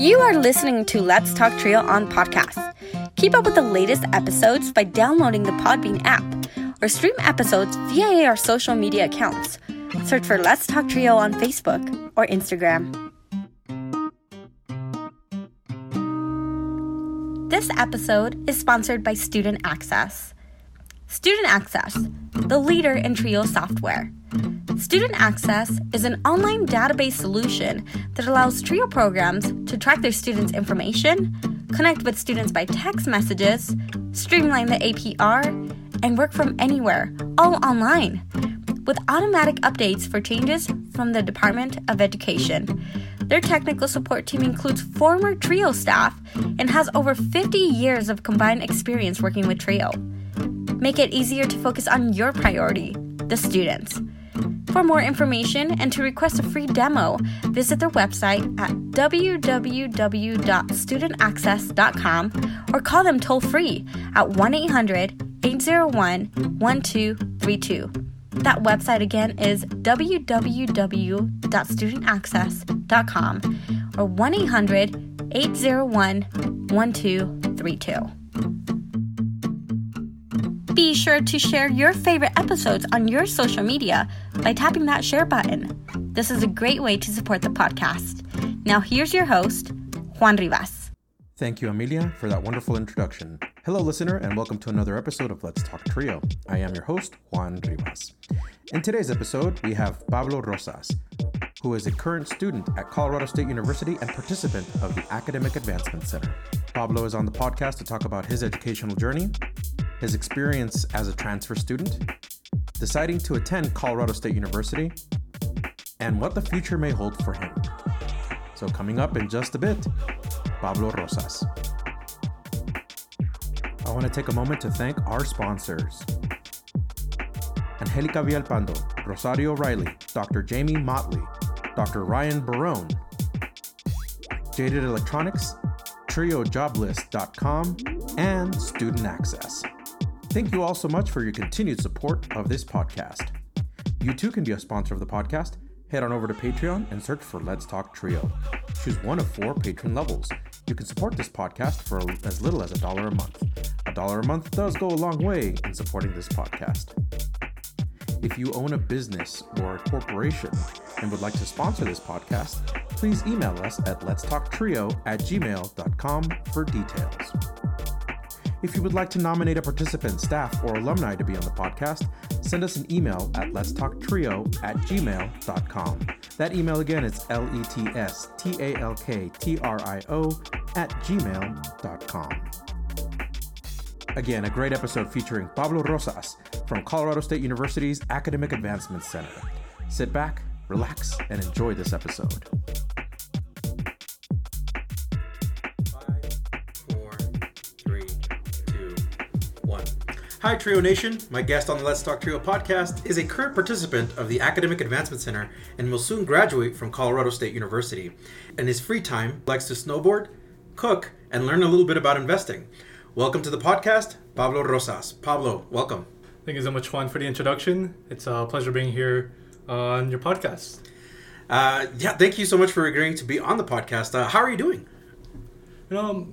You are listening to Let's Talk Trio on podcast. Keep up with the latest episodes by downloading the Podbean app or stream episodes via our social media accounts. Search for Let's Talk Trio on Facebook or Instagram. This episode is sponsored by Student Access. Student Access, the leader in Trio software. Student Access is an online database solution that allows TRIO programs to track their students' information, connect with students by text messages, streamline the APR, and work from anywhere, all online, with automatic updates for changes from the Department of Education. Their technical support team includes former TRIO staff and has over 50 years of combined experience working with TRIO. Make it easier to focus on your priority, the students. For more information and to request a free demo, visit their website at www.studentaccess.com or call them toll free at 1 800 801 1232. That website again is www.studentaccess.com or 1 800 801 1232. Be sure to share your favorite episodes on your social media by tapping that share button. This is a great way to support the podcast. Now, here's your host, Juan Rivas. Thank you, Amelia, for that wonderful introduction. Hello, listener, and welcome to another episode of Let's Talk Trio. I am your host, Juan Rivas. In today's episode, we have Pablo Rosas, who is a current student at Colorado State University and participant of the Academic Advancement Center. Pablo is on the podcast to talk about his educational journey, his experience as a transfer student, deciding to attend Colorado State University, and what the future may hold for him. So, coming up in just a bit, Pablo Rosas. I want to take a moment to thank our sponsors Angelica Vialpando, Rosario Riley, Dr. Jamie Motley, Dr. Ryan Barone, Jaded Electronics, TrioJoblist.com, and Student Access. Thank you all so much for your continued support of this podcast. You too can be a sponsor of the podcast. Head on over to Patreon and search for Let's Talk Trio. Choose one of four patron levels. You can support this podcast for as little as a dollar a month. A dollar a month does go a long way in supporting this podcast. If you own a business or a corporation and would like to sponsor this podcast, please email us at letstalktrio at gmail.com for details. If you would like to nominate a participant, staff, or alumni to be on the podcast, send us an email at letstalktrio at gmail.com. That email again is L E T S T A L K T R I O at gmail.com. Again, a great episode featuring Pablo Rosas from Colorado State University's Academic Advancement Center. Sit back, relax, and enjoy this episode. Hi, Trio Nation. My guest on the Let's Talk Trio podcast is a current participant of the Academic Advancement Center and will soon graduate from Colorado State University. In his free time, likes to snowboard, cook, and learn a little bit about investing. Welcome to the podcast, Pablo Rosas. Pablo, welcome. Thank you so much, Juan, for the introduction. It's a pleasure being here on your podcast. Uh, yeah, thank you so much for agreeing to be on the podcast. Uh, how are you doing? You know,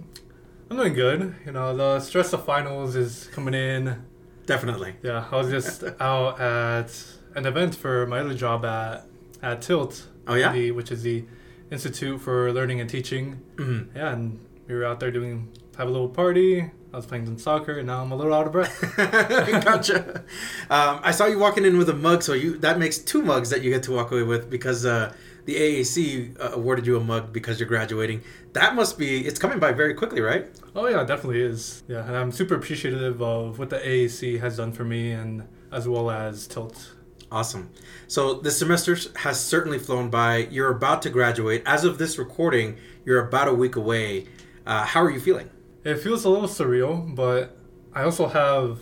I'm doing good. You know, the stress of finals is coming in. Definitely. Yeah, I was just out at an event for my other job at at Tilt. Oh yeah. The, which is the Institute for Learning and Teaching. Mm-hmm. Yeah, and we were out there doing have a little party. I was playing some soccer, and now I'm a little out of breath. gotcha. Um, I saw you walking in with a mug, so you that makes two mugs that you get to walk away with because uh, the AAC uh, awarded you a mug because you're graduating. That must be it's coming by very quickly, right? Oh yeah, it definitely is. Yeah, and I'm super appreciative of what the AAC has done for me, and as well as Tilt. Awesome. So the semester has certainly flown by. You're about to graduate. As of this recording, you're about a week away. Uh, how are you feeling? It feels a little surreal, but I also have,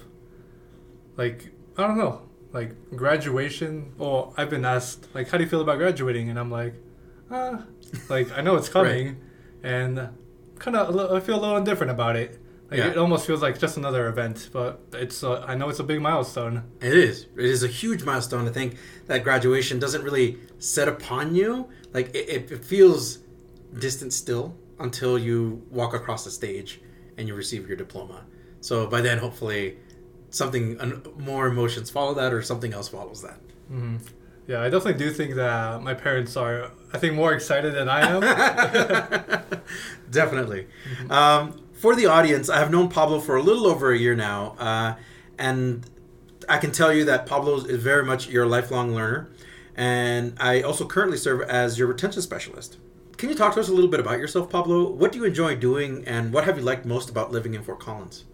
like, I don't know, like graduation. Well, I've been asked, like, how do you feel about graduating? And I'm like, ah, like I know it's coming, Right. and kind of I feel a little indifferent about it. Like Yeah. it almost feels like just another event, but it's uh, I know it's a big milestone. It is. It is a huge milestone. I think that graduation doesn't really set upon you. Like it, it feels distant still. until you walk across the stage and you receive your diploma. So by then, hopefully, something more emotions follow that, or something else follows that. hmm Yeah, I definitely do think that my parents are, I think, more excited than I am. Definitely. Um, for the audience, I have known Pablo for a little over a year now, uh, and I can tell you that Pablo is very much your lifelong learner, and I also currently serve as your retention specialist. Can you talk to us a little bit about yourself, Pablo? What do you enjoy doing, and what have you liked most about living in Fort Collins?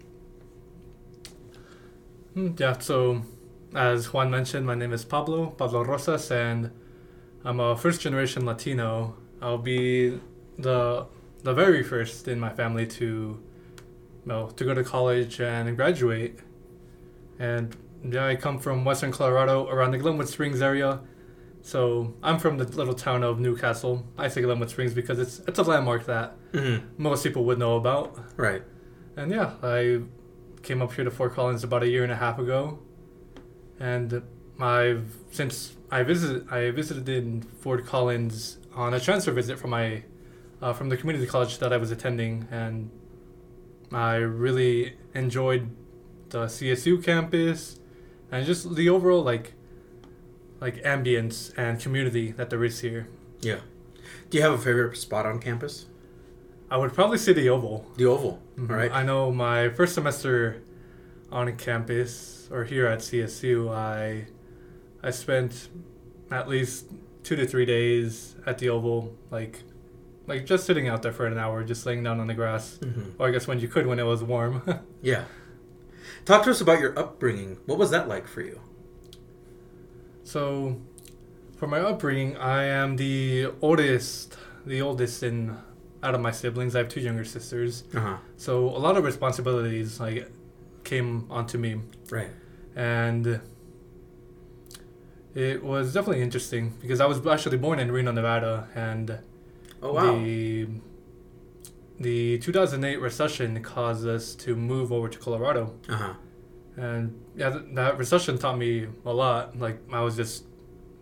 Mm, yeah, so as Juan mentioned, my name is Pablo, Pablo Rosas, and I'm a first generation Latino. I'll be the the very first in my family to well, to go to college and graduate. And yeah, I come from Western Colorado, around the Glenwood Springs area. So I'm from the little town of New Castle. I say Glenwood Springs because it's it's a landmark that Mm-hmm. most people would know about. Right. And yeah, I came up here to Fort Collins about a year and a half ago, and I've since I visited I visited in Fort Collins on a transfer visit from my uh, from the community college that I was attending, and I really enjoyed the CSU campus and just the overall like like ambience and community that there is here. Yeah. Do you have a favorite spot on campus? I would probably say the Oval. The Oval. Mhm. All right. I know my first semester on campus or here at CSU, I I spent at least two to three days at the Oval, like like just sitting out there for an hour, just laying down on the grass. Mhm. Or I guess when you could, when it was warm. Yeah. Talk to us about your upbringing. What was that like for you? so, for my upbringing, I am the oldest, the oldest in out of my siblings. I have two younger sisters, Uh huh. so a lot of responsibilities like came onto me. Right. and it was definitely interesting because I was actually born in Reno, Nevada, and Oh wow. the the 2008 recession caused us to move over to Colorado, Uh huh. and yeah, th- that recession taught me a lot. Like I was just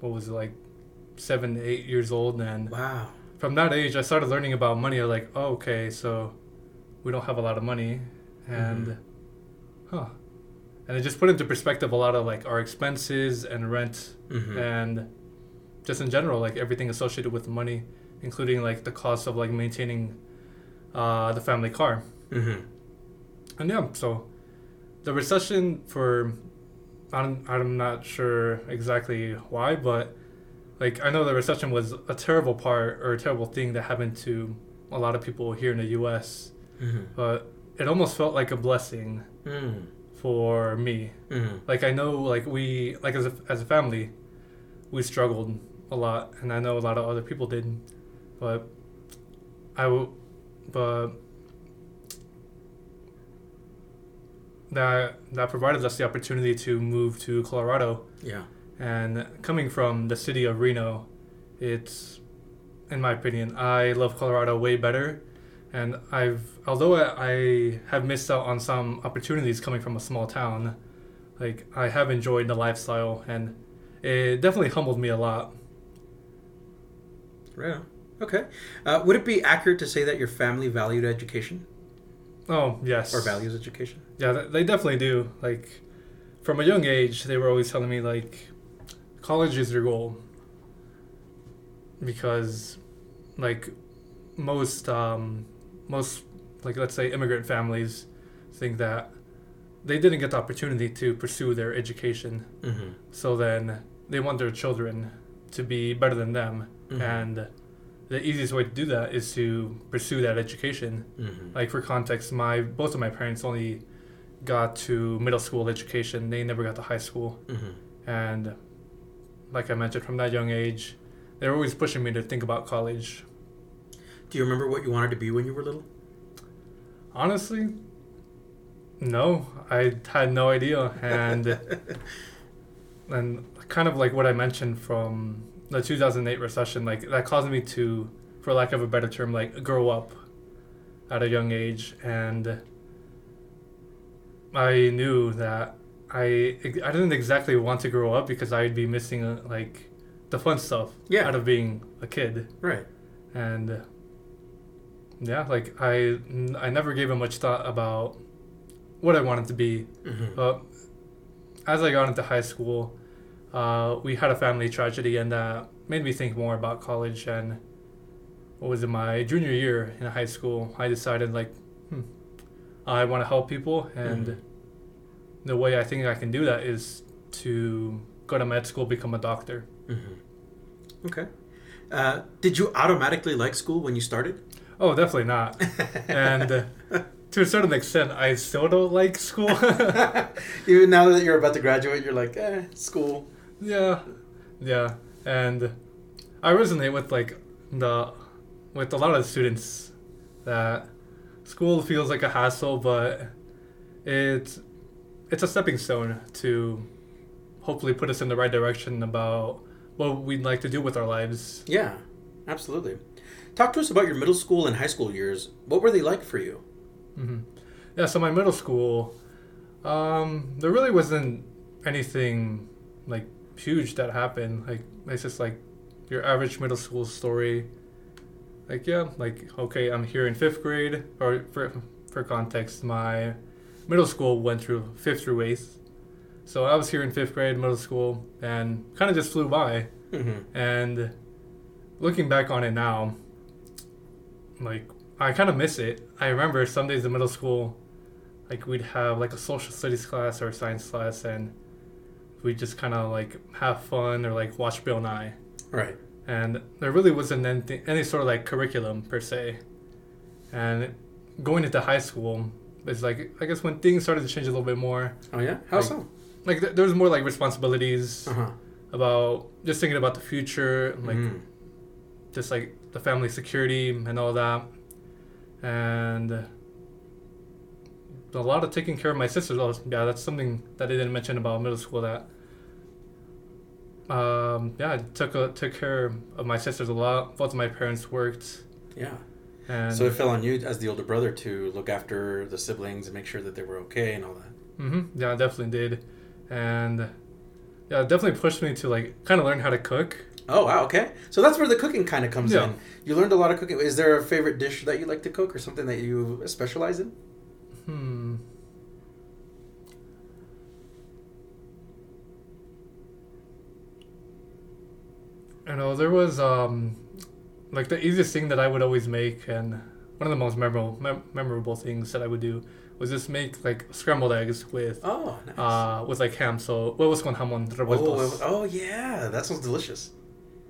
what was it like seven, eight years old, and Wow. From that age, I started learning about money. I was like, oh, okay, so we don't have a lot of money, and Mhm. huh, and it just put into perspective a lot of like our expenses and rent Mm-hmm. and just in general, like everything associated with money, including like the cost of like maintaining uh, the family car. mm-hmm. And yeah, so the recession for I'm I'm not sure exactly why, but like I know the recession was a terrible part or a terrible thing that happened to a lot of people here in the U.S. Mm-hmm. But it almost felt like a blessing Mm-hmm. for me. Mm-hmm. Like I know, like we like as a as a family, we struggled a lot, and I know a lot of other people did, but I will, but that that provided us the opportunity to move to Colorado, Yeah. And coming from the city of Reno, it's, in my opinion, I love Colorado way better. And I've, although I, have missed out on some opportunities coming from a small town, like I have enjoyed the lifestyle, and it definitely humbled me a lot. Right. on. Okay. Uh, would it be accurate to say that your family valued education Oh yes, or values education? Yeah, they definitely do. Like, from a young age, they were always telling me like, college is your goal. Because, like, most um, most like let's say immigrant families think that they didn't get the opportunity to pursue their education, Mm-hmm. so then they want their children to be better than them, Mhm. and the easiest way to do that is to pursue that education Mm-hmm. like for context my both of my parents only got to middle school education they never got to high school Mm-hmm. and like i mentioned from that young age they were always pushing me to think about college. Do you remember what you wanted to be when you were little? honestly no. I had no idea. And and kind of like what i mentioned from the 2008 recession like that caused me to for lack of a better term like grow up at a young age. And i knew that i i didn't exactly want to grow up because i'd be missing uh, like the fun stuff Yeah. out of being a kid Right. and yeah, like I, I never gave it much thought about what I wanted to be. Mhm. But as I got into high school, uh, we had a family tragedy, and that made me think more about college. And what was it, my junior year in high school? I decided like, hmm, I want to help people, and Mhm. The way I think I can do that is to go to med school, become a doctor. Mhm. Okay. Uh, did you automatically like school when you started? Oh, definitely not. and uh, to a certain extent, I still don't like school. Even now that you're about to graduate, you're like, eh, school. Yeah, yeah, and I resonate with like the with a lot of students that school feels like a hassle, but it's it's a stepping stone to hopefully put us in the right direction about what we'd like to do with our lives. Yeah, absolutely. Talk to us about your middle school and high school years. What were they like for you? hmm Yeah, so my middle school, um, there really wasn't anything like huge that happened. Like it's just like your average middle school story. Like yeah, like okay, I'm here in fifth grade, or for for context, my middle school went through fifth through eighth. So I was here in fifth grade, middle school, and kind of just flew by. Mm-hmm. And looking back on it now, like I kind of miss it. I remember some days in middle school, like we'd have like a social studies class or a science class, and we just kind of like have fun or like watch Bill Nye. Right. And there really wasn't anything, any sort of like curriculum per se. And going into high school is like I guess when things started to change a little bit more. Oh yeah. How Like- so? Like th- there was more like responsibilities Uh huh. about just thinking about the future, like Mm. just like the family security and all that, and a lot of taking care of my sisters. Also, yeah, that's something that I didn't mention about middle school. That um, yeah, I took a, took care of my sisters a lot. Both of my parents worked, Yeah. And So it fell on you as the older brother to look after the siblings and make sure that they were okay and all that. Mm-hmm. yeah, I definitely did, and yeah, it definitely pushed me to like kind of learn how to cook. Oh wow. Okay. So that's where the cooking kind of comes Yeah. in. You learned a lot of cooking. Is there a favorite dish that you like to cook or something that you specialize in? Hmm. I know, there was um, like the easiest thing that I would always make, and one of the most memorable mem- memorable things that I would do was just make like scrambled eggs with Oh, nice. uh with like ham. So what was con jamón oh, revueltos? oh yeah, that sounds delicious.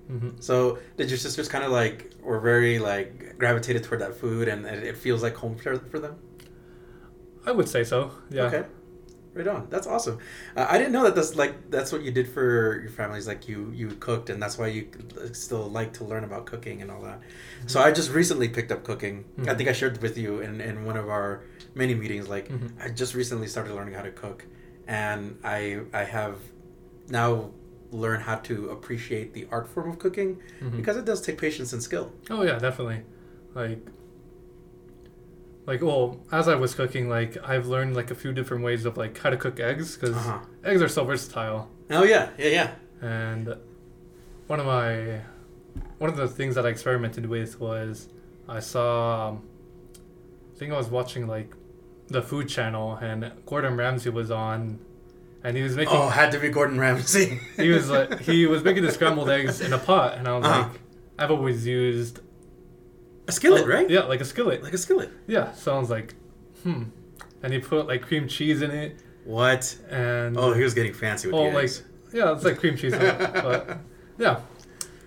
hmm So did your sisters kind of like were very like gravitated toward that food and it, it feels like home for, for them? I would say so. Yeah. Okay. Right on. That's awesome. Uh, I didn't know that that's like that's what you did for your families. Like you you cooked, and that's why you still like to learn about cooking and all that. So I just recently picked up cooking. I Mhm. think I shared with you in, in one of our many meetings. Like Mhm. I just recently started learning how to cook, and I I have now learned how to appreciate the art form of cooking Mhm. because it does take patience and skill. Oh yeah, definitely. Like like well, as I was cooking, like I've learned like a few different ways of like how to cook eggs because Uh-huh. eggs are so versatile. Oh yeah, yeah, yeah. And one of my one of the things that I experimented with was I saw um, I think I was watching like the Food Channel and Gordon Ramsay was on and he was making Oh, had to be Gordon Ramsay. he was like he was making the scrambled eggs in a pot and I was Uh-huh. like I've always used a skillet, oh, right? Yeah, like a skillet. Like a skillet. Yeah, so I was like, hmm. And he put like cream cheese in it, What? and Oh, he was getting fancy with oh, the like eggs. yeah, it's like cream cheese, it, but yeah.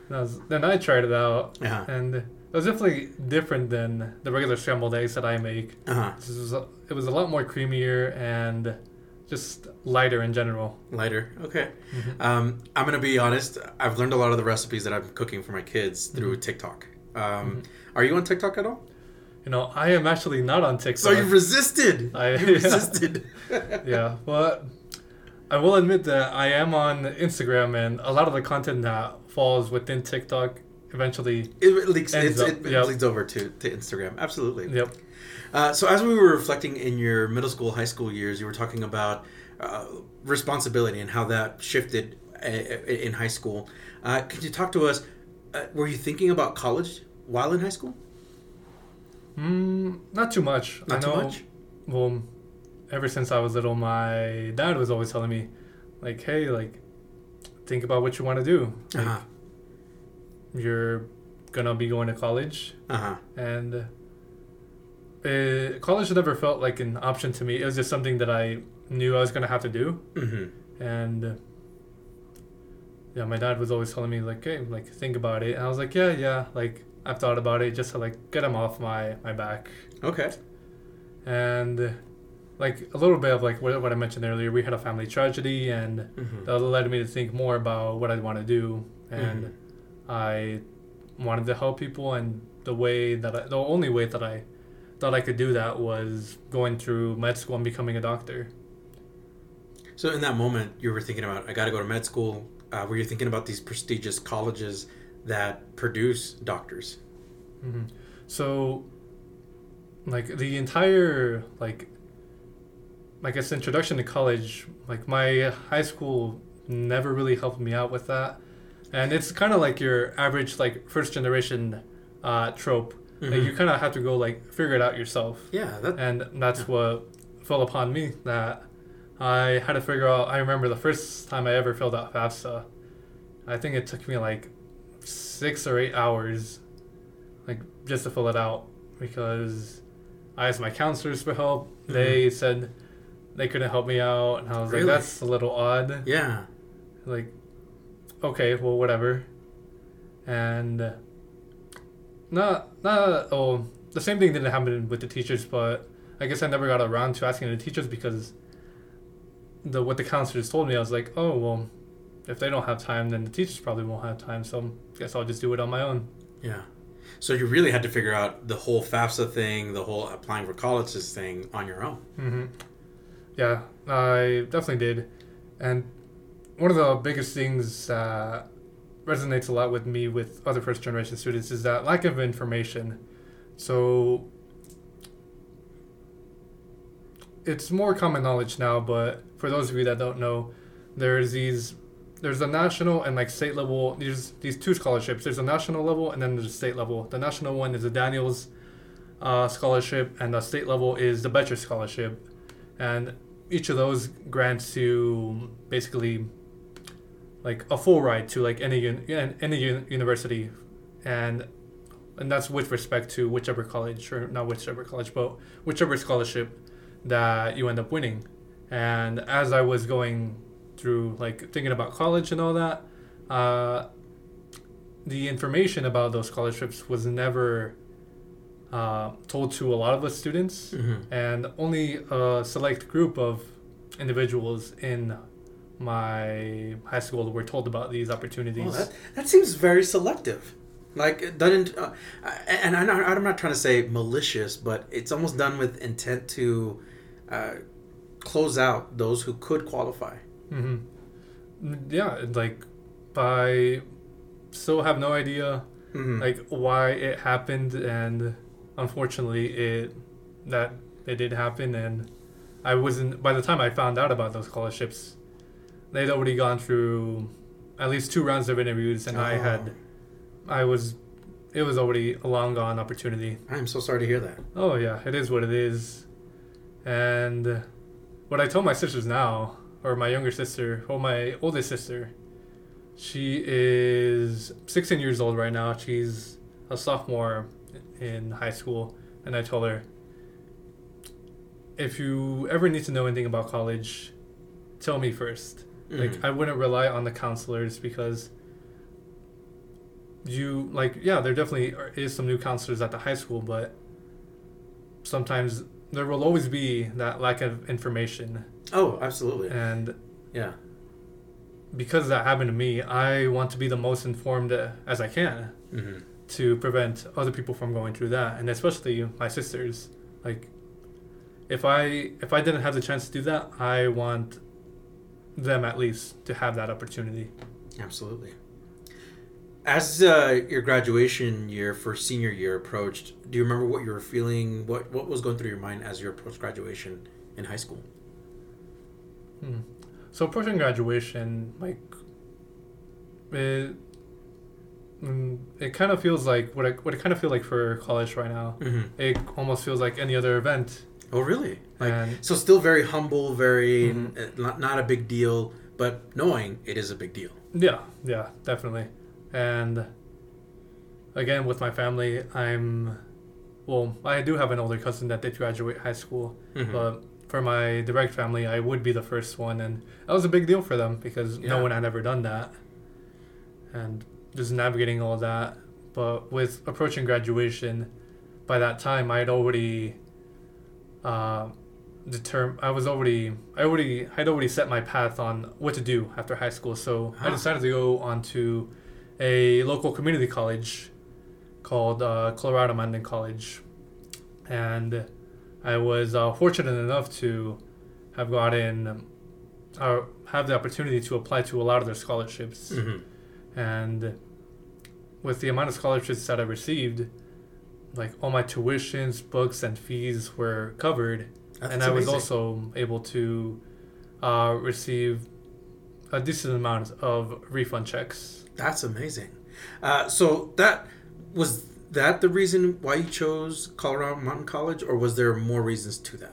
That was, then I tried it out, Uh-huh. and it was definitely different than the regular scrambled eggs that I make. Uh-huh. Was a, it was a lot more creamier and just lighter in general. Lighter. Okay. Mhm. Um, I'm gonna be honest. I've learned a lot of the recipes that I'm cooking for my kids through Mm-hmm. TikTok. Um, Are you on TikTok at all? You know, I am actually not on TikTok. So you resisted. I- you resisted. yeah, but I will admit that I am on Instagram, and a lot of the content that falls within TikTok eventually. It leaks. Ends up, it, it yep. leads over to, to Instagram. Absolutely. Yep. Uh, so as we were reflecting in your middle school, high school years, you were talking about uh, responsibility and how that shifted uh, in high school. Uh, could you talk to us? Uh, were you thinking about college while in high school? Mm, not too much. Not I too know, much. Well, ever since I was little, my dad was always telling me, like, hey, like, think about what you want to do. uh-huh. You're gonna be going to college, Uh huh. and uh, college never felt like an option to me. It was just something that I knew I was gonna have to do, Mm-hmm. and uh, yeah, my dad was always telling me like, hey, like, think about it, and I was like, yeah, yeah, like, I've thought about it just to like get him off my my back. Okay. and like a little bit of like what, what I mentioned earlier, we had a family tragedy, and Mm-hmm. that led me to think more about what I want to do, and Mhm. I wanted to help people, and the way that I, the only way that I thought I could do that was going through med school and becoming a doctor. So in that moment, you were thinking about, I got to go to med school. Uh, were you thinking about these prestigious colleges that produce doctors? hmm So, like the entire like, I guess introduction to college, like my high school never really helped me out with that, and it's kind of like your average like first generation uh, trope. Like Mhm. you kind of have to go like figure it out yourself, Yeah, that. and that's what fell upon me that I had to figure out. I remember the first time I ever filled out FAFSA. I think it took me like six or eight hours, like just to fill it out because I asked my counselors for help. Mm-hmm. They said they couldn't help me out, and I was Really? like, "That's a little odd." Yeah. Like, okay, well, whatever. And not not oh, the same thing didn't happen with the teachers, but I guess I never got around to asking the teachers because the what the counselors told me, I was like, oh well, if they don't have time, then the teachers probably won't have time. So I guess I'll just do it on my own. Yeah. So you really had to figure out the whole FAFSA thing, the whole applying for colleges thing on your own. Mm-hmm. Yeah, I definitely did. And one of the biggest things that resonates a lot with me with other first generation students is that lack of information. So it's more common knowledge now, but for those of you that don't know, there's these there's a national and like state level there's these two scholarships. There's a national level and then there's a state level. The national one is the Daniels uh, scholarship and the state level is the Boettcher scholarship and each of those grants you basically like a full ride to like any un- any un- university and and that's with respect to whichever college or not whichever college but whichever scholarship that you end up winning and as i was going through like thinking about college and all that uh, the information about those scholarships was never uh, told to a lot of the students Mm-hmm. and only a select group of individuals in my high school were told about these opportunities. That, that seems very selective. Like done in, uh, and I'm not, I'm not trying to say malicious, but it's almost done with intent to uh, close out those who could qualify. hmm Yeah, like I still have no idea Mm-hmm. like why it happened, and unfortunately, it that it did happen, and I wasn't. By the time I found out about those scholarships, they'd already gone through at least two rounds of interviews, and I had, I was, it was already a long gone opportunity. I'm so sorry to hear that. Oh yeah, it is what it is. And what I told my sisters now, or my younger sister, or my oldest sister, she is 16 years old right now. She's a sophomore in high school, and I told her, if you ever need to know anything about college, tell me first. Like Mhm. I wouldn't rely on the counselors because you like yeah there definitely are, is some new counselors at the high school but sometimes there will always be that lack of information oh, absolutely. and Yeah. because that happened to me i want to be the most informed as i can Mm-hmm. to prevent other people from going through that and especially my sisters like if i if i didn't have the chance to do that i want them at least to have that opportunity Absolutely. As uh, your graduation year for senior year approached, do you remember what you were feeling? What what was going through your mind as you approached graduation in high school? Hmm. So approaching graduation, like, it, mm, it kind of feels like what I what I kind of feel like for college right now. hmm It almost feels like any other event. Oh, really? Like, And- so still very humble, very Mhm. uh, not, not a big deal, but knowing it is a big deal. Yeah, yeah, definitely. And again, with my family, I'm well. I do have an older cousin that did graduate high school, Mhm. but for my direct family, I would be the first one, and that was a big deal for them because Yeah. no one had ever done that, and just navigating all that. But with approaching graduation, by that time, I had already. Uh, determ- I was already I already I'd already set my path on what to do after high school. So I Ah. decided to go on to a local community college called uh, Colorado Mountain College, and I was uh, fortunate enough to have gotten um, or have the opportunity to apply to a lot of their scholarships, Mhm. and with the amount of scholarships that I received, like all my tuitions, books, and fees were covered That's and I was also able to uh, receive a decent amount of refund checks. That's amazing. Uh, so that was that the reason why you chose Colorado Mountain College, or was there more reasons to that?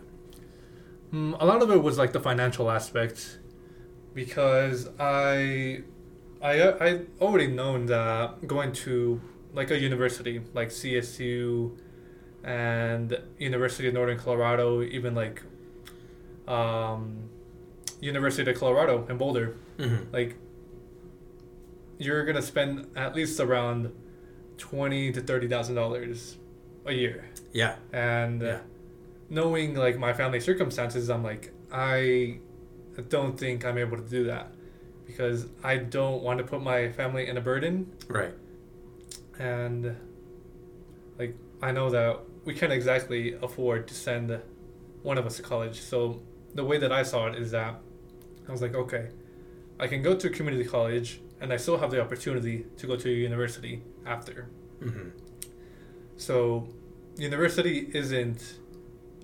Mm, a lot of it was like the financial aspect, because I, I, I already known that going to like a university like CSU, and University of Northern Colorado, even like, um, University of Colorado in Boulder, Mm-hmm. like you're gonna spend at least around twenty to thirty thousand dollars a year Yeah. and uh, Yeah. knowing like my family circumstances i'm like i don't think i'm able to do that because i don't want to put my family in a burden Right. and like i know that we can't exactly afford to send one of us to college so the way that i saw it is that i was like okay i can go to a community college and i still have the opportunity to go to a university after Mm-hmm. so university isn't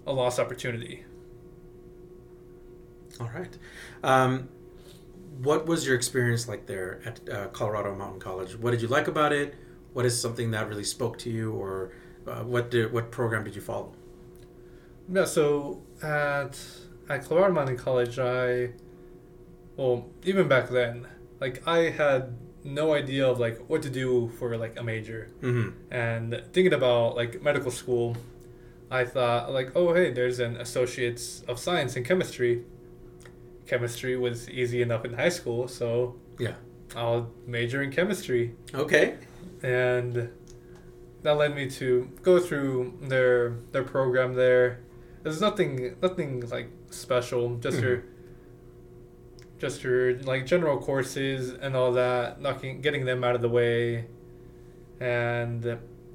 a lost opportunity All right. Um, what was your experience like there at uh, Colorado Mountain College? What did you like about it? What is something that really spoke to you, or uh, what did what program did you follow? Yeah, so at at Colorado Mountain College, I well even back then, like I had no idea of like what to do for like a major, Mm-hmm. and thinking about like medical school, I thought like oh hey there's an associates of science in chemistry. Chemistry was easy enough in high school, so Yeah. I'll major in chemistry Okay. and that led me to go through their their program there. There's nothing nothing like special, just your just your like general courses and all that, knocking getting them out of the way. And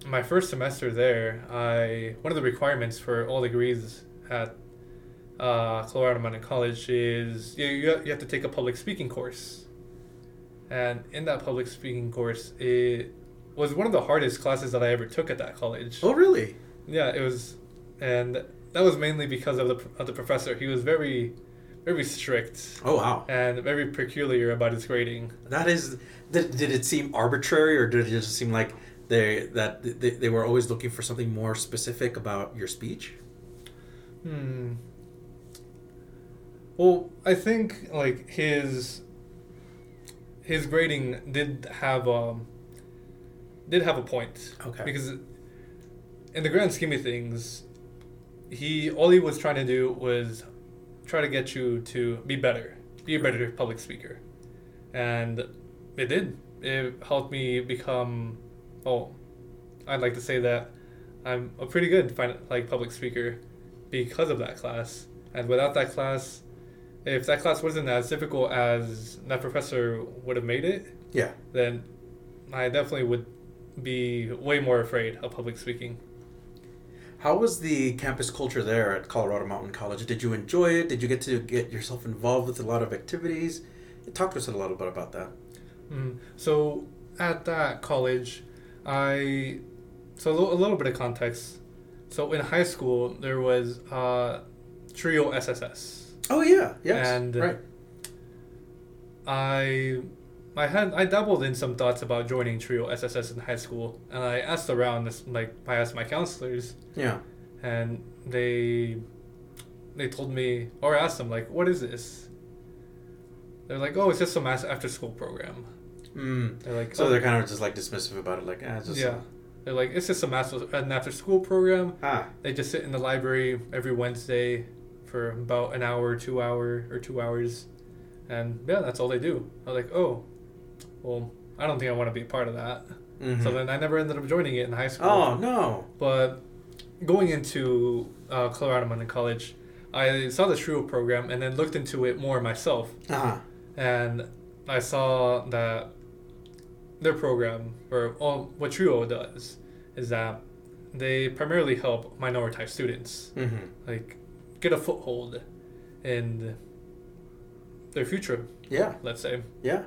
my first semester there, I one of the requirements for all degrees at uh, Colorado Mountain College is you, you you have to take a public speaking course. And in that public speaking course, it was one of the hardest classes that I ever took at that college. Oh, really? Yeah, it was, and that was mainly because of the of the professor. He was very, very strict Oh, wow. and very peculiar about his grading. That is. Did, did it seem arbitrary, or did it just seem like they that they, they were always looking for something more specific about your speech? Hmm. Well, I think like his his grading did have um did have a point. Okay. Because in the grand scheme of things, he all he was trying to do was try to get you to be better, be a better public speaker, and it did. It helped me become. Oh, I'd like to say that I'm a pretty good like public speaker because of that class. And without that class, if that class wasn't as difficult as that professor would have made it, Yeah. then I definitely would be way more afraid of public speaking. How was the campus culture there at Colorado Mountain College? Did you enjoy it? Did you get to get yourself involved with a lot of activities? Talk to us a little bit about that. Mm. So at that college, I so a little, a little bit of context. So in high school, there was uh, Trio SSS. Oh yeah, yes, And- right. I I had I dabbled in some thoughts about joining Trio SSS in high school, and I asked around. This, like I asked my counselors, Yeah. and they they told me or asked them like, "What is this?" They're like, "Oh, it's just some mass after school program." Mm. They're like, So "Oh, they're kind of just like dismissive about it, like, it's just yeah." They're like, "It's just a master, an after school program." ah, They just sit in the library every Wednesday for about an hour, two hour, or two hours, and yeah, that's all they do. I was like, "Oh, well, I don't think I want to be a part of that." mhm. So then I never ended up joining it in high school. oh no, But going into uh, Colorado Mountain College, I saw the TRIO program and then looked into it more myself. uh-huh. And I saw that their program, or all, what TRIO does, is that they primarily help minoritized students Mm-hmm. like get a foothold in their future, yeah, let's say. yeah,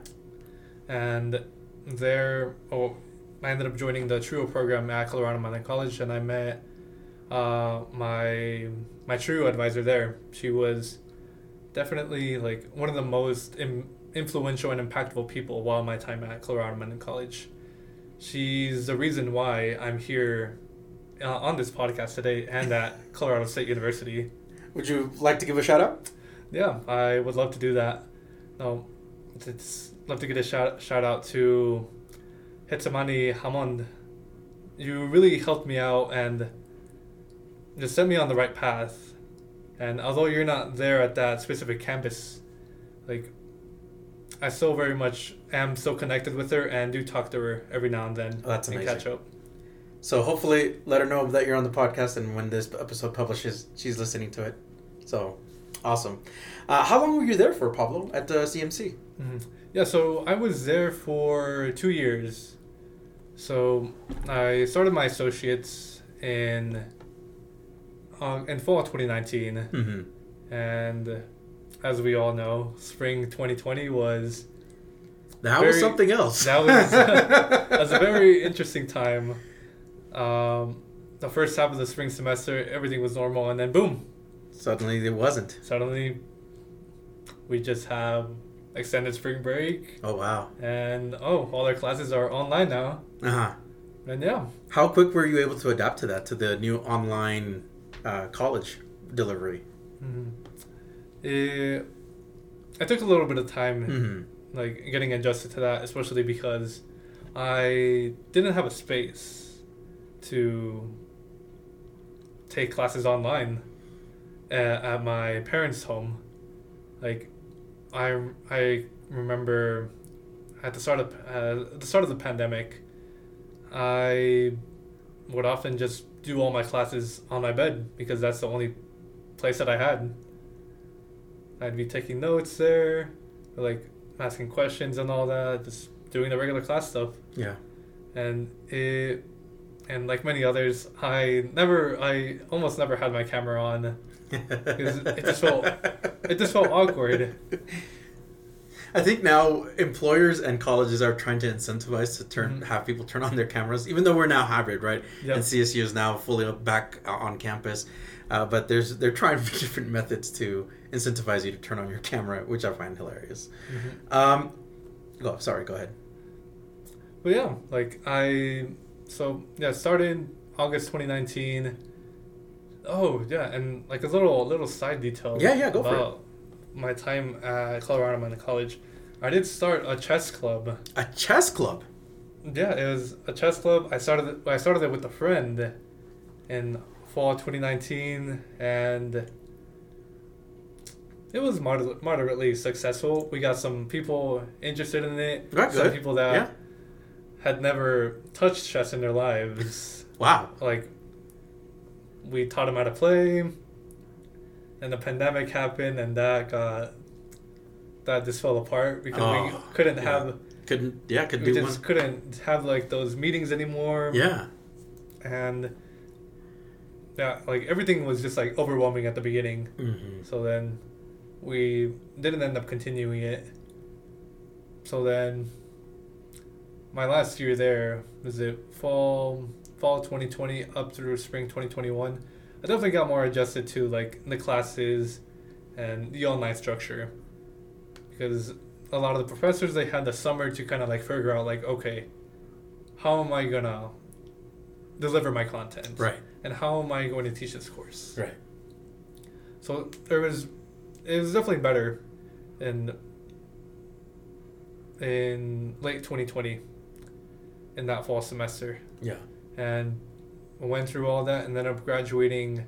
and there oh I ended up joining the TRIO program at Colorado Mountain College and I met uh, my my TRIO advisor there. She was definitely like one of the most Im- influential and impactful people while my time at Colorado Mountain College. She's the reason why I'm here uh, on this podcast today and at Colorado State University. Would you like to give a shout out? Yeah, I would love to do that. No, it's love to get a shout shout out to Hitsamani Hamond. You really helped me out and just set me on the right path. And although you're not there at that specific campus, like I still very much am still connected with her and do talk to her every now and then Oh, that's and amazing. catch up. So hopefully, let her know that you're on the podcast, and when this episode publishes, she's listening to it. So, awesome. Uh, how long were you there for, Pablo, at the CMC? hmm Yeah, so I was there for two years. So I started my associates in uh, in fall 2019, Mm-hmm. and as we all know, spring 2020 was That was something else. that was that was a very interesting time. Um, the first half of the spring semester, everything was normal, and then boom, Suddenly, it wasn't. suddenly we just have extended spring break, Oh wow. and oh, all our classes are online now. Uh huh. And yeah, How quick were you able to adapt to that, to the new online uh, college delivery? hmm it, it took a little bit of time, Mm-hmm. like getting adjusted to that, especially because I didn't have a space to take classes online at, at my parents' home. Like, I I remember at the start of uh, the start of the pandemic, I would often just do all my classes on my bed because that's the only place that I had. I'd be taking notes there, like asking questions and all that, just doing the regular class stuff. Yeah. And it, and like many others, I never, I almost never had my camera on. It just felt- It just felt awkward. I think now employers and colleges are trying to incentivize to turn Mhm. have people turn on their cameras, even though we're now hybrid, right? Yep. And CSU is now fully back uh, on campus, uh, but there's they're trying different methods to incentivize you to turn on your camera, which I find hilarious. Mhm. Um, oh, sorry, go ahead. But yeah, like I, so yeah, started August 2019. Oh yeah, and like a little little side detail. Yeah, yeah, go for it. about My time at Colorado Mountain College, I did start a chess club. A chess club. Yeah, it was a chess club. I started it, I started it with a friend in fall 2019, and it was moder- moderately successful. We got some people interested in it. Right, some good. people that Yeah. had never touched chess in their lives. Wow. like, we taught him how to play, and the pandemic happened, and that got that just fell apart because we Oh, couldn't yeah. have Couldn't yeah, could we do just one. couldn't have like those meetings anymore. Yeah. And yeah, like everything was just like overwhelming at the beginning. Mm-hmm. So then we didn't end up continuing it. So then my last year there was it fall fall 2020 up through spring 2021. I definitely got more adjusted to like the classes and the online structure because a lot of the professors they had the summer to kind of like figure out like okay, how am I gonna deliver my content? Right. And how am I going to teach this course? Right. So there was, it was definitely better, in in late 2020, in that fall semester, Yeah. And I went through all that and ended up graduating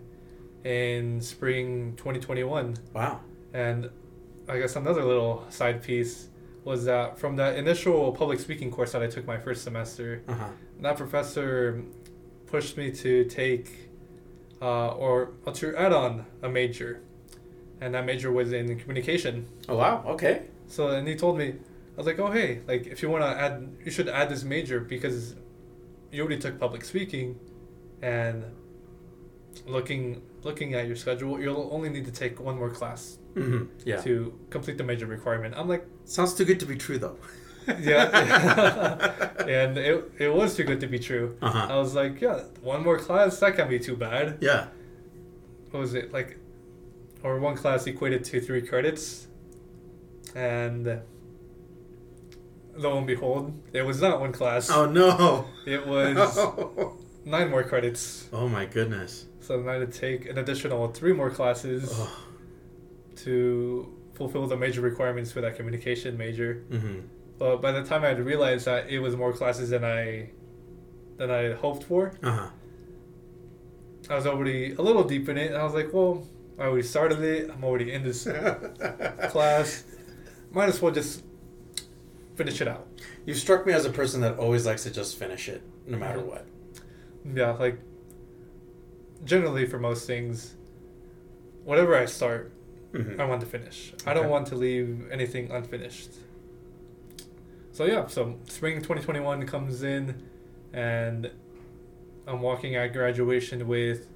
in spring 2021. Wow. And I guess another little side piece was that from that initial public speaking course that I took my first semester, Uh huh. that professor pushed me to take uh, or to add on a major, and that major was in communication. Oh wow. Okay. So and he told me, I was like, oh hey, like if you want to add, you should add this major because already took public speaking, and looking looking at your schedule, you'll only need to take one more class Mm-hmm. Yeah. to complete the major requirement. I'm like, Sounds too good to be true, though. yeah, and it it was too good to be true. Uh huh. I was like, yeah, one more class that can't be too bad. Yeah. What was it like? Or one class equated to three credits, and lo and behold, it was not one class. Oh no. It was nine more credits. oh my goodness. So then I had to take an additional three more classes to fulfill the major requirements for that communication major. Mm-hmm. But by the time I had realized that it was more classes than I than I had hoped for, Uh huh. I was already a little deep in it, and I was like, well, I already started it. I'm already in this class. Might as well just finish it out. You struck me as a person that always likes to just finish it, no matter what. Yeah, like generally for most things, whatever I start, Mm-hmm. I want to finish. I don't want to leave anything unfinished. So yeah, so spring 2021 comes in, and I'm walking at graduation with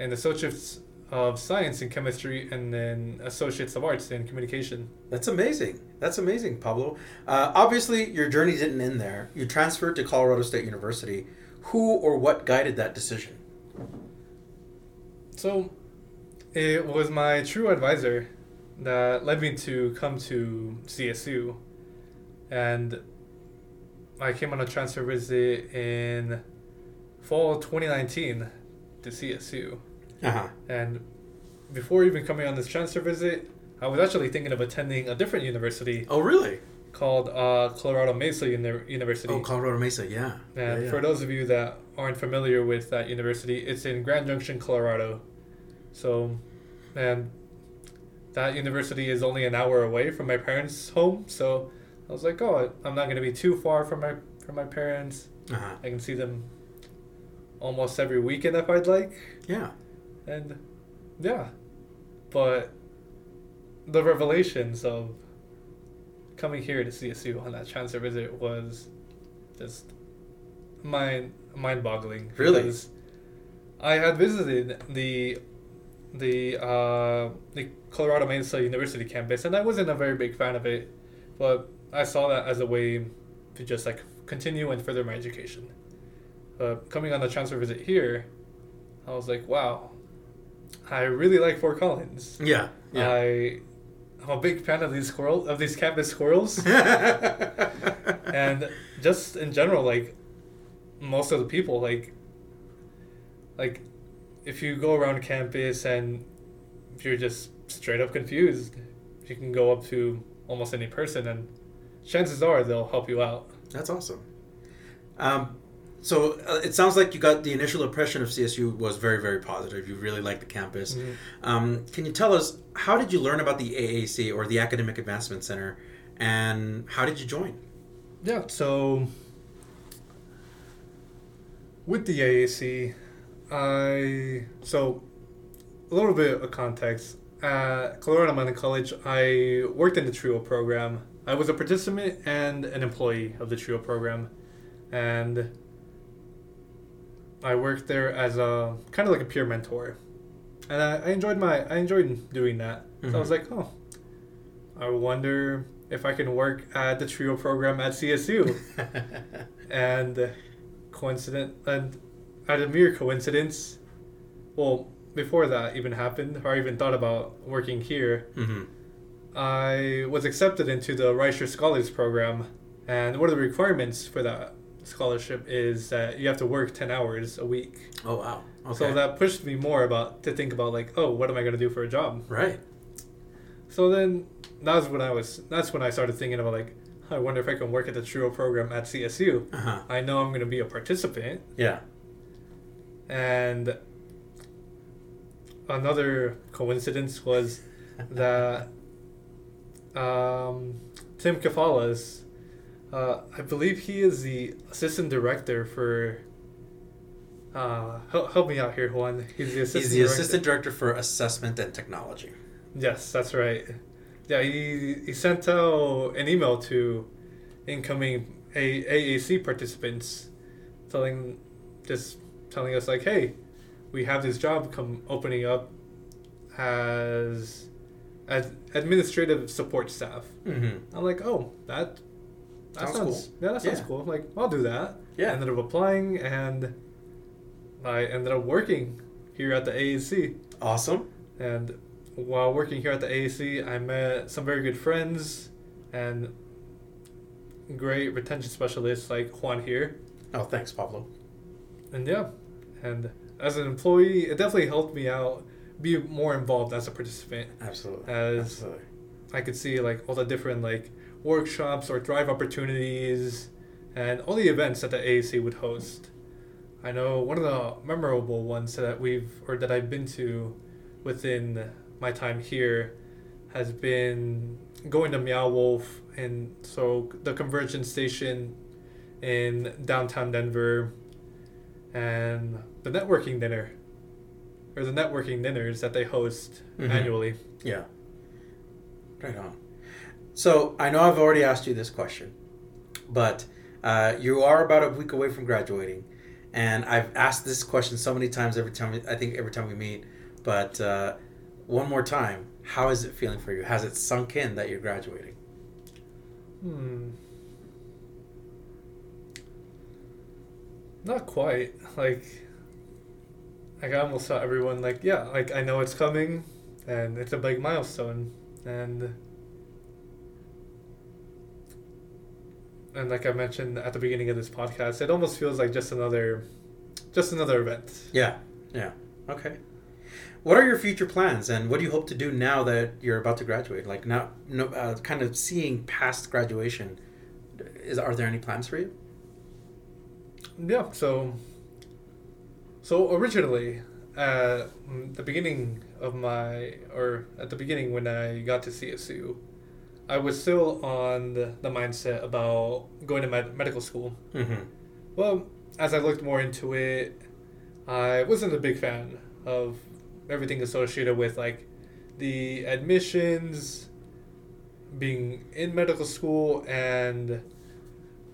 an associates of science and chemistry and then associates of arts in communication. That's amazing. That's amazing, Pablo. Uh, obviously, your journey didn't end there. You transferred to Colorado State University. Who or what guided that decision? So it was my TRIO advisor that led me to come to CSU. And I came on a transfer visit in fall 2019 to CSU. Uh huh. And before even coming on this transfer visit, I was actually thinking of attending a different university Oh, really? called uh, Colorado Mesa Uni- University. Oh, Colorado Mesa. Yeah. And yeah, yeah. for those of you that aren't familiar with that university, it's in Grand Junction, Colorado. So, and that university is only an hour away from my parents' home. So, I was like, oh, I'm not going to be too far from my from my parents. uh-huh. I can see them almost every weekend if I'd like. Yeah. And yeah, but the revelations of coming here to CSU on that transfer visit was just mind mind boggling. Really? I had visited the the uh, the Colorado Mesa University campus, and I wasn't a very big fan of it, but I saw that as a way to just like continue and further my education. But coming on the transfer visit here, I was like, wow, I really like Fort Collins. Yeah. Yeah. I I'm a big fan of these squirrel of these campus squirrels, and just in general, like most of the people, like like if you go around campus and if you're just straight up confused, you can go up to almost any person and chances are they'll help you out. That's awesome. Um, so uh, it sounds like you got the initial impression of CSU was very, very positive. You really liked the campus. Mhm. Um, can you tell us how did you learn about the AAC or the Academic Advancement Center, and how did you join? Yeah, so with the AAC, I so a little bit of context. At Colorado Mountain College, I worked in the TRIO program. I was a participant and an employee of the TRIO program, and I worked there as a kind of like a peer mentor, and I, I enjoyed my I enjoyed doing that. So I was like, oh, I wonder if I can work at the TRIO program at CSU and coincident and at a mere coincidence well before that even happened or I even thought about working here hmm I was accepted into the Reisher Scholars Program, and one of the requirements for that scholarship is that you have to work ten hours a week. Oh wow. Okay. So that pushed me more about to think about like, oh, what am I gonna do for a job? right. So then that's when I was that's when I started thinking about like, I wonder if I can work at the TRIO program at CSU. Uh huh. I know I'm gonna be a participant, Yeah. and another coincidence was that um, Tim Kafalas, uh, I believe he is the assistant director for. Uh, help, help me out here, Juan. He's the assistant. Director. He's the director. assistant director for assessment and technology. Yes, that's right. Yeah, he, he sent out an email to incoming A- AAC participants, telling just telling us like, hey, we have this job come opening up as as administrative support staff. Mm-hmm. I'm like, oh, that that Sounds sounds, yeah, that sounds Yeah. cool. I'm like, I'll do that. Yeah. I Ended up applying and I ended up working here at the AAC. Awesome. And while working here at the AAC, I met some very good friends and great retention specialists like Juan here. Oh, thanks, Pablo. And yeah, and as an employee, it definitely helped me out be more involved as a participant. Absolutely. As- Absolutely. I could see like all the different like workshops or drive opportunities and all the events that the AAC would host. I know one of the memorable ones that we've or that I've been to within my time here has been going to Meow Wolf and so the Convergence Station in downtown Denver and the networking dinner or the networking dinners that they host Mhm. annually. Yeah. Right on. So I know I've already asked you this question, but uh, you are about a week away from graduating, and I've asked this question so many times every time I think every time we meet. But uh, one more time, how is it feeling for you? Has it sunk in that you're graduating? Hmm. Not quite. Like, like I almost saw everyone like, yeah, like I know it's coming, and it's a big milestone, and and like I mentioned at the beginning of this podcast, it almost feels like just another, just another event. Yeah. Yeah. Okay. What are your future plans, and what do you hope to do now that you're about to graduate? Like now, no, uh, kind of seeing past graduation. Is are there any plans for you? Yeah. So. So originally, at the beginning of my, or at the beginning when I got to CSU, I was still on the, the mindset about going to med- medical school. Mm-hmm. Well, as I looked more into it, I wasn't a big fan of everything associated with like the admissions, being in medical school, and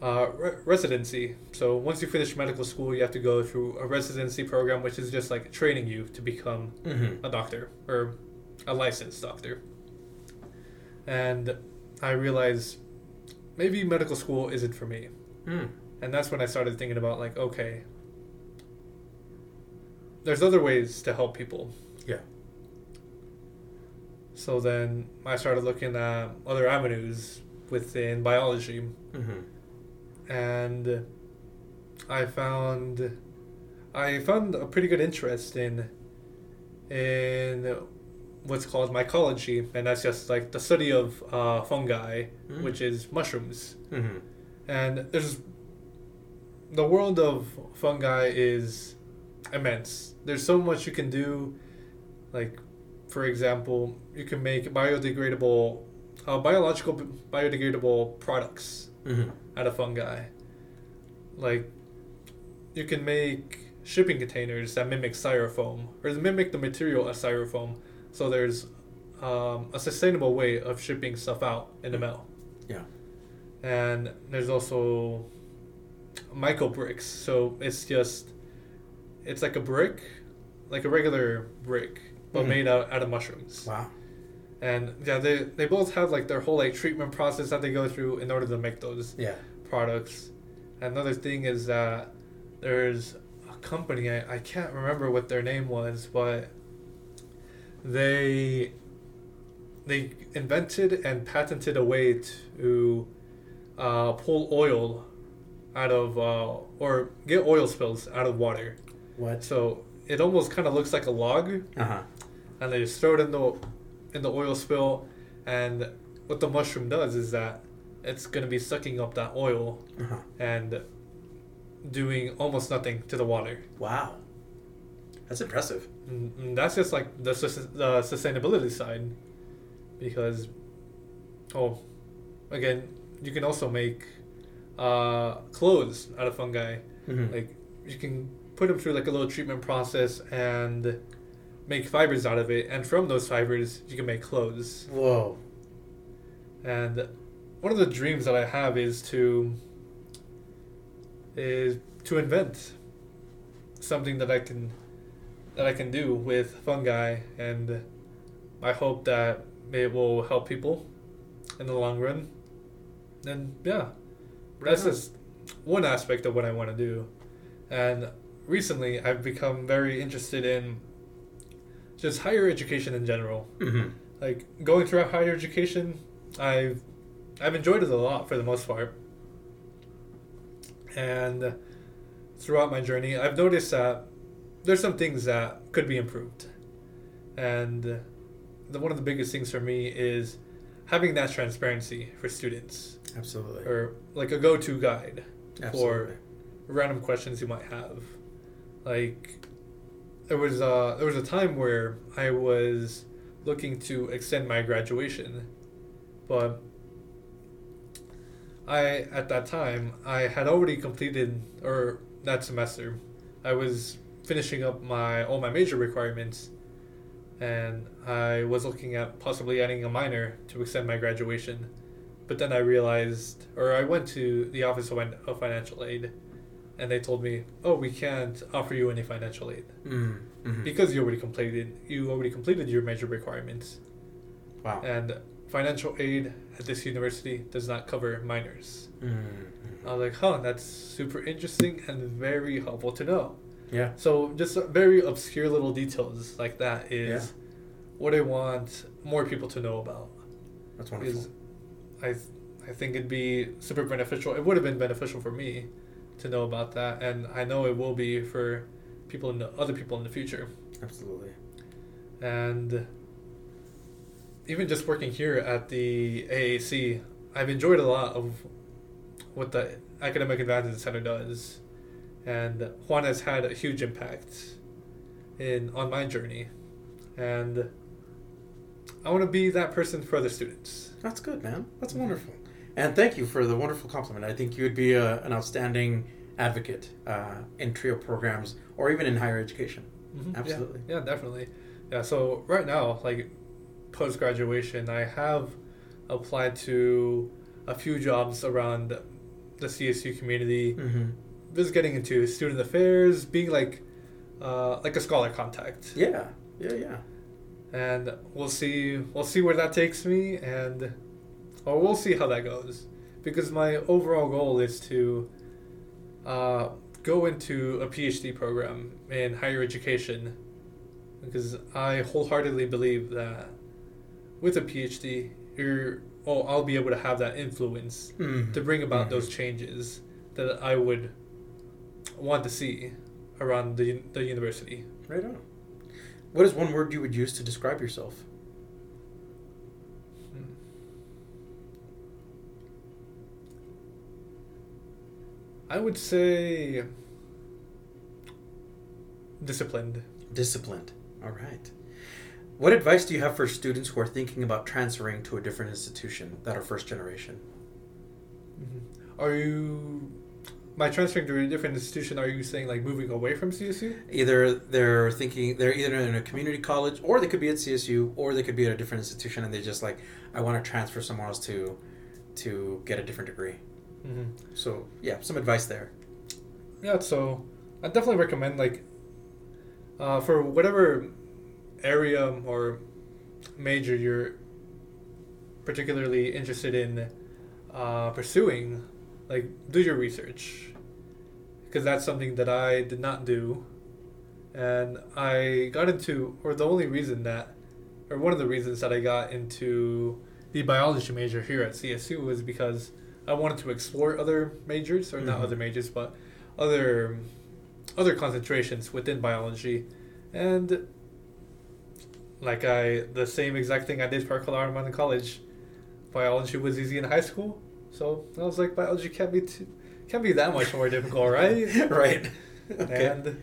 uh, re- residency. So once you finish medical school, you have to go through a residency program, which is just like training you to become Mm-hmm. a doctor or a licensed doctor. And I realized maybe medical school isn't for me. Mm. And that's when I started thinking about like, okay, there's other ways to help people. Yeah. So then I started looking at other avenues within biology Mm-hmm. and I found I found a pretty good interest in in what's called mycology, and that's just like the study of uh, fungi, Mm. which is mushrooms. Mm-hmm. And there's the world of fungi is immense. There's so much you can do. Like, for example, you can make biodegradable, uh, biological biodegradable products Mm-hmm. out of fungi. Like, you can make shipping containers that mimic styrofoam or mimic the material of styrofoam. So there's um, a sustainable way of shipping stuff out in the mail. Yeah. And there's also myco bricks. So it's just, it's like a brick, like a regular brick, but Mhm. made out, out of mushrooms. Wow. And yeah, they, they both have like their whole like treatment process that they go through in order to make those Yeah. products. Another thing is that there's a company I, I can't remember what their name was, but they they invented and patented a way to uh, pull oil out of uh, or get oil spills out of water. What? So it almost kind of looks like a log, Uh huh. and they just throw it in the in the oil spill, and what the mushroom does is that it's gonna be sucking up that oil Uh huh. and doing almost nothing to the water. Wow. That's impressive. And and that's just like the, the sustainability side, because, oh, again, you can also make uh, clothes out of fungi. Mhm. Like you can put them through like a little treatment process and make fibers out of it, and from those fibers you can make clothes. Whoa. And one of the dreams that I have is to is to invent something that I can that I can do with fungi and I hope that it will help people in the long run. And yeah. That's just one aspect of what I want to do. And recently I've become very interested in just higher education in general Mm-hmm. like going throughout higher education i've i've enjoyed it a lot for the most part and throughout my journey i've noticed that there's some things that could be improved and the, one of the biggest things for me is having that transparency for students Absolutely. or like a go-to guide Absolutely. random questions you might have. Like there was a there was a time where I was looking to extend my graduation, but I at that time I had already completed or that semester I was finishing up my all my major requirements and I was looking at possibly adding a minor to extend my graduation. But then I realized, or I went to the Office of Financial Aid, and they told me, "Oh, we can't offer you any financial aid Mm-hmm. because you already completed you already completed your major requirements, Wow. and financial aid at this university does not cover minors." Mm-hmm. I was like, "Huh, that's super interesting and very helpful to know." Yeah. So just very obscure little details like that is what I want more people to know about. That's wonderful. Is I I think it'd be super beneficial. It would have been beneficial for me to know about that, and I know it will be for people in the other people in the future. Absolutely. And even just working here at the AAC, I've enjoyed a lot of what the Academic Advancement Center does, and Juan has had a huge impact in on my journey, and I want to be that person for other students. That's good, man. That's Mhm. wonderful. And thank you for the wonderful compliment. I think you would be a, an outstanding advocate uh, in TRIO programs or even in higher education. Mhm, yeah. Absolutely. Yeah, definitely. Yeah, so right now, like post graduation, I have applied to a few jobs around the CSU community, Mm-hmm. Just getting into student affairs, being like uh, like a scholar contact. Yeah. Yeah. Yeah. And we'll see we'll see where that takes me and or we'll see how that goes. Because my overall goal is to uh, go into a PhD program in higher education because I wholeheartedly believe that with a PhD, you're oh I'll be able to have that influence Mhm. to bring about Mhm. those changes that I would want to see around the the university. Right on. What is one word you would use to describe yourself? Hmm. I would say disciplined. Disciplined. All right. What advice do you have for students who are thinking about transferring to a different institution that are first generation? Mm-hmm. Are you by transferring to a different institution? Are you saying like moving away from CSU? Either they're thinking they're either in a community college or they could be at CSU or they could be at a different institution and they just like I want to transfer somewhere else to to get a different degree. Mm-hmm. So yeah, some advice there. Yeah, so I definitely recommend like uh, for whatever area or major you're particularly interested in uh, pursuing, like do your research because that's something that I did not do, and I got into or the only reason that or one of the reasons that I got into the biology major here at CSU was because I wanted to explore other majors, or not Mhm. other majors, but other other concentrations within biology, and like I the same exact thing I did for Colorado Mountain College. Biology was easy in high school, so I was like, biology can't be too, can't be that much more difficult, right? right. Okay. And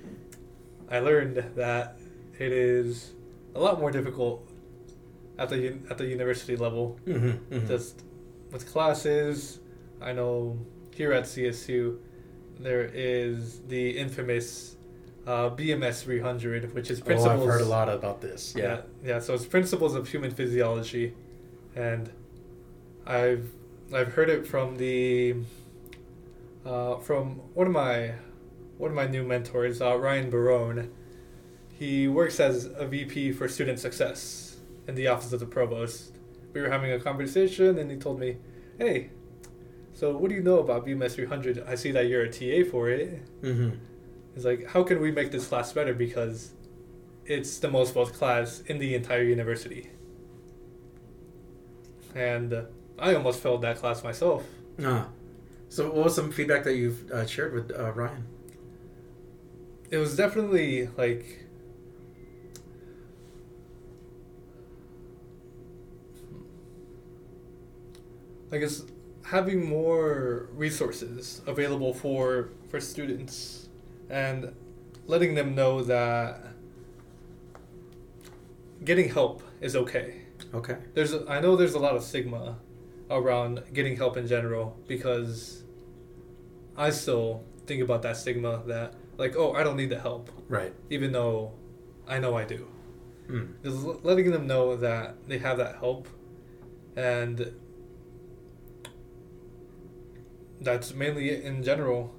I learned that it is a lot more difficult at the at the university level. Mm-hmm, mm-hmm. Just with classes, I know here at CSU there is the infamous uh, BMS 300, which is principles. oh. I've heard a lot about this. Yeah, Yeah. yeah. So it's principles of human physiology, and I've I've heard it from the uh, from one of my one of my new mentors, uh, Ryan Barone. He works as a VP for student success in the office of the provost. We were having a conversation, and he told me, "Hey, so what do you know about BMS 300? I see that you're a TA for it." Mm-hmm. It's like, how can we make this class better? Because it's the most voted class in the entire university. And uh, I almost failed that class myself. Ah. So, what was some feedback that you've uh, shared with uh, Ryan? It was definitely like. I guess having more resources available for for students and letting them know that getting help is okay. Okay. There's a, I know there's a lot of stigma around getting help in general because I still think about that stigma that like oh I don't need the help Right. even though I know I do. Mm. Just letting them know that they have that help and that's mainly it in general.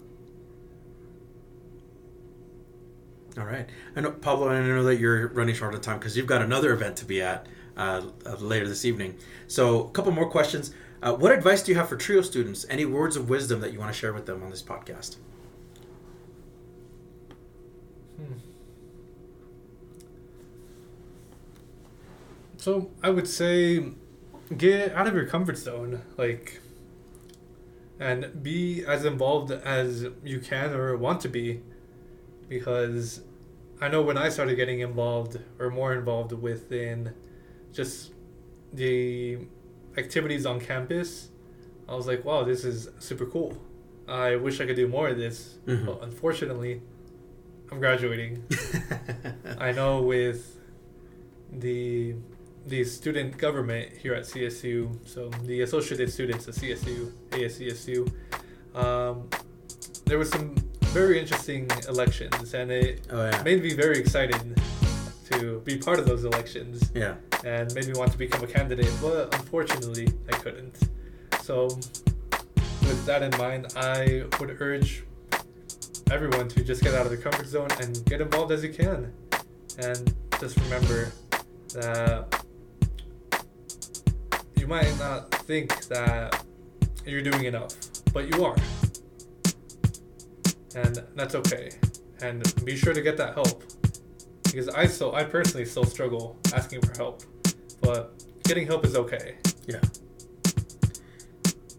All right. I know, Pablo, I know that you're running short of time because you've got another event to be at uh, later this evening. So, a couple more questions. Uh, what advice do you have for TRIO students? Any words of wisdom that you want to share with them on this podcast? Hmm. So I would say get out of your comfort zone, like, and be as involved as you can or want to be, because I know when I started getting involved or more involved within just the activities on campus, I was like, wow, this is super cool. I wish I could do more of this, Mhm. but unfortunately, I'm graduating. I know with the the student government here at CSU, so the associated students at CSU, ASCSU, um, there was some very interesting elections, and it Oh, yeah. made me very excited to be part of those elections Yeah. And made me want to become a candidate, but unfortunately I couldn't. So, with that in mind, I would urge everyone to just get out of their comfort zone and get involved as you can. And just remember that you might not think that you're doing enough, but you are. And that's okay. And be sure to get that help because I still, I personally still struggle asking for help, but getting help is okay. Yeah.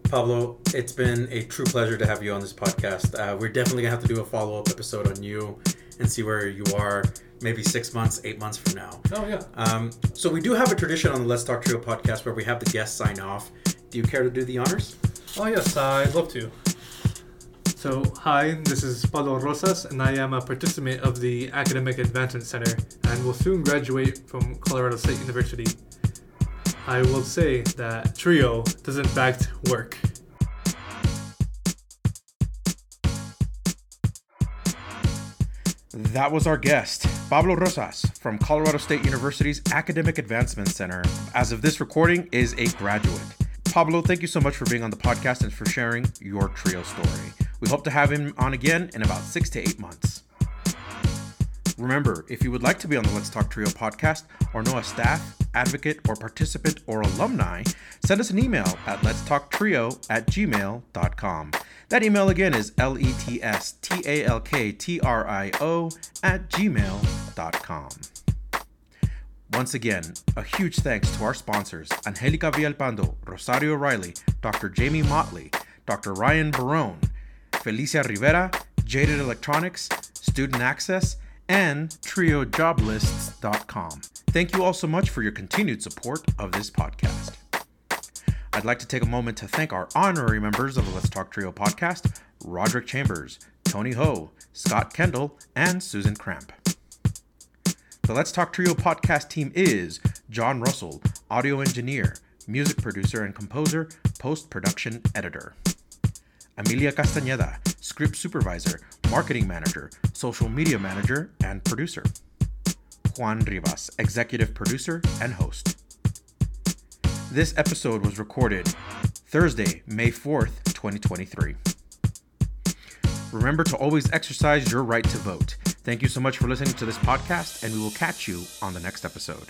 Pablo, it's been a true pleasure to have you on this podcast. Uh, we're definitely gonna have to do a follow up episode on you and see where you are maybe six months, eight months from now. Oh yeah. Um, so we do have a tradition on the Let's Talk Trio podcast where we have the guests sign off. Do you care to do the honors? Oh yes, I'd love to. So hi, this is Pablo Rosas, and I am a participant of the Academic Advancement Center, and will soon graduate from Colorado State University. I will say that Trio does in fact work. That was our guest, Pablo Rosas from Colorado State University's Academic Advancement Center. As of this recording, is a graduate. Pablo, thank you so much for being on the podcast and for sharing your trio story. We hope to have him on again in about six to eight months. Remember, if you would like to be on the Let's Talk Trio podcast or know a staff, advocate, or participant or alumni, send us an email at letstalktrio at gmail.com. That email again is L E T S T A L K T R I O at gmail.com. Once again, a huge thanks to our sponsors Angelica Vialpando, Rosario Riley, Dr. Jamie Motley, Dr. Ryan Barone, Felicia Rivera, Jaded Electronics, Student Access, and TrioJoblists.com. Thank you all so much for your continued support of this podcast. I'd like to take a moment to thank our honorary members of the Let's Talk Trio podcast Roderick Chambers, Tony Ho, Scott Kendall, and Susan Cramp. The Let's Talk Trio podcast team is John Russell, audio engineer, music producer and composer, post production editor. Amelia Castañeda, script supervisor, marketing manager, social media manager, and producer. Juan Rivas, executive producer and host. This episode was recorded Thursday, May 4th, 2023. Remember to always exercise your right to vote. Thank you so much for listening to this podcast, and we will catch you on the next episode.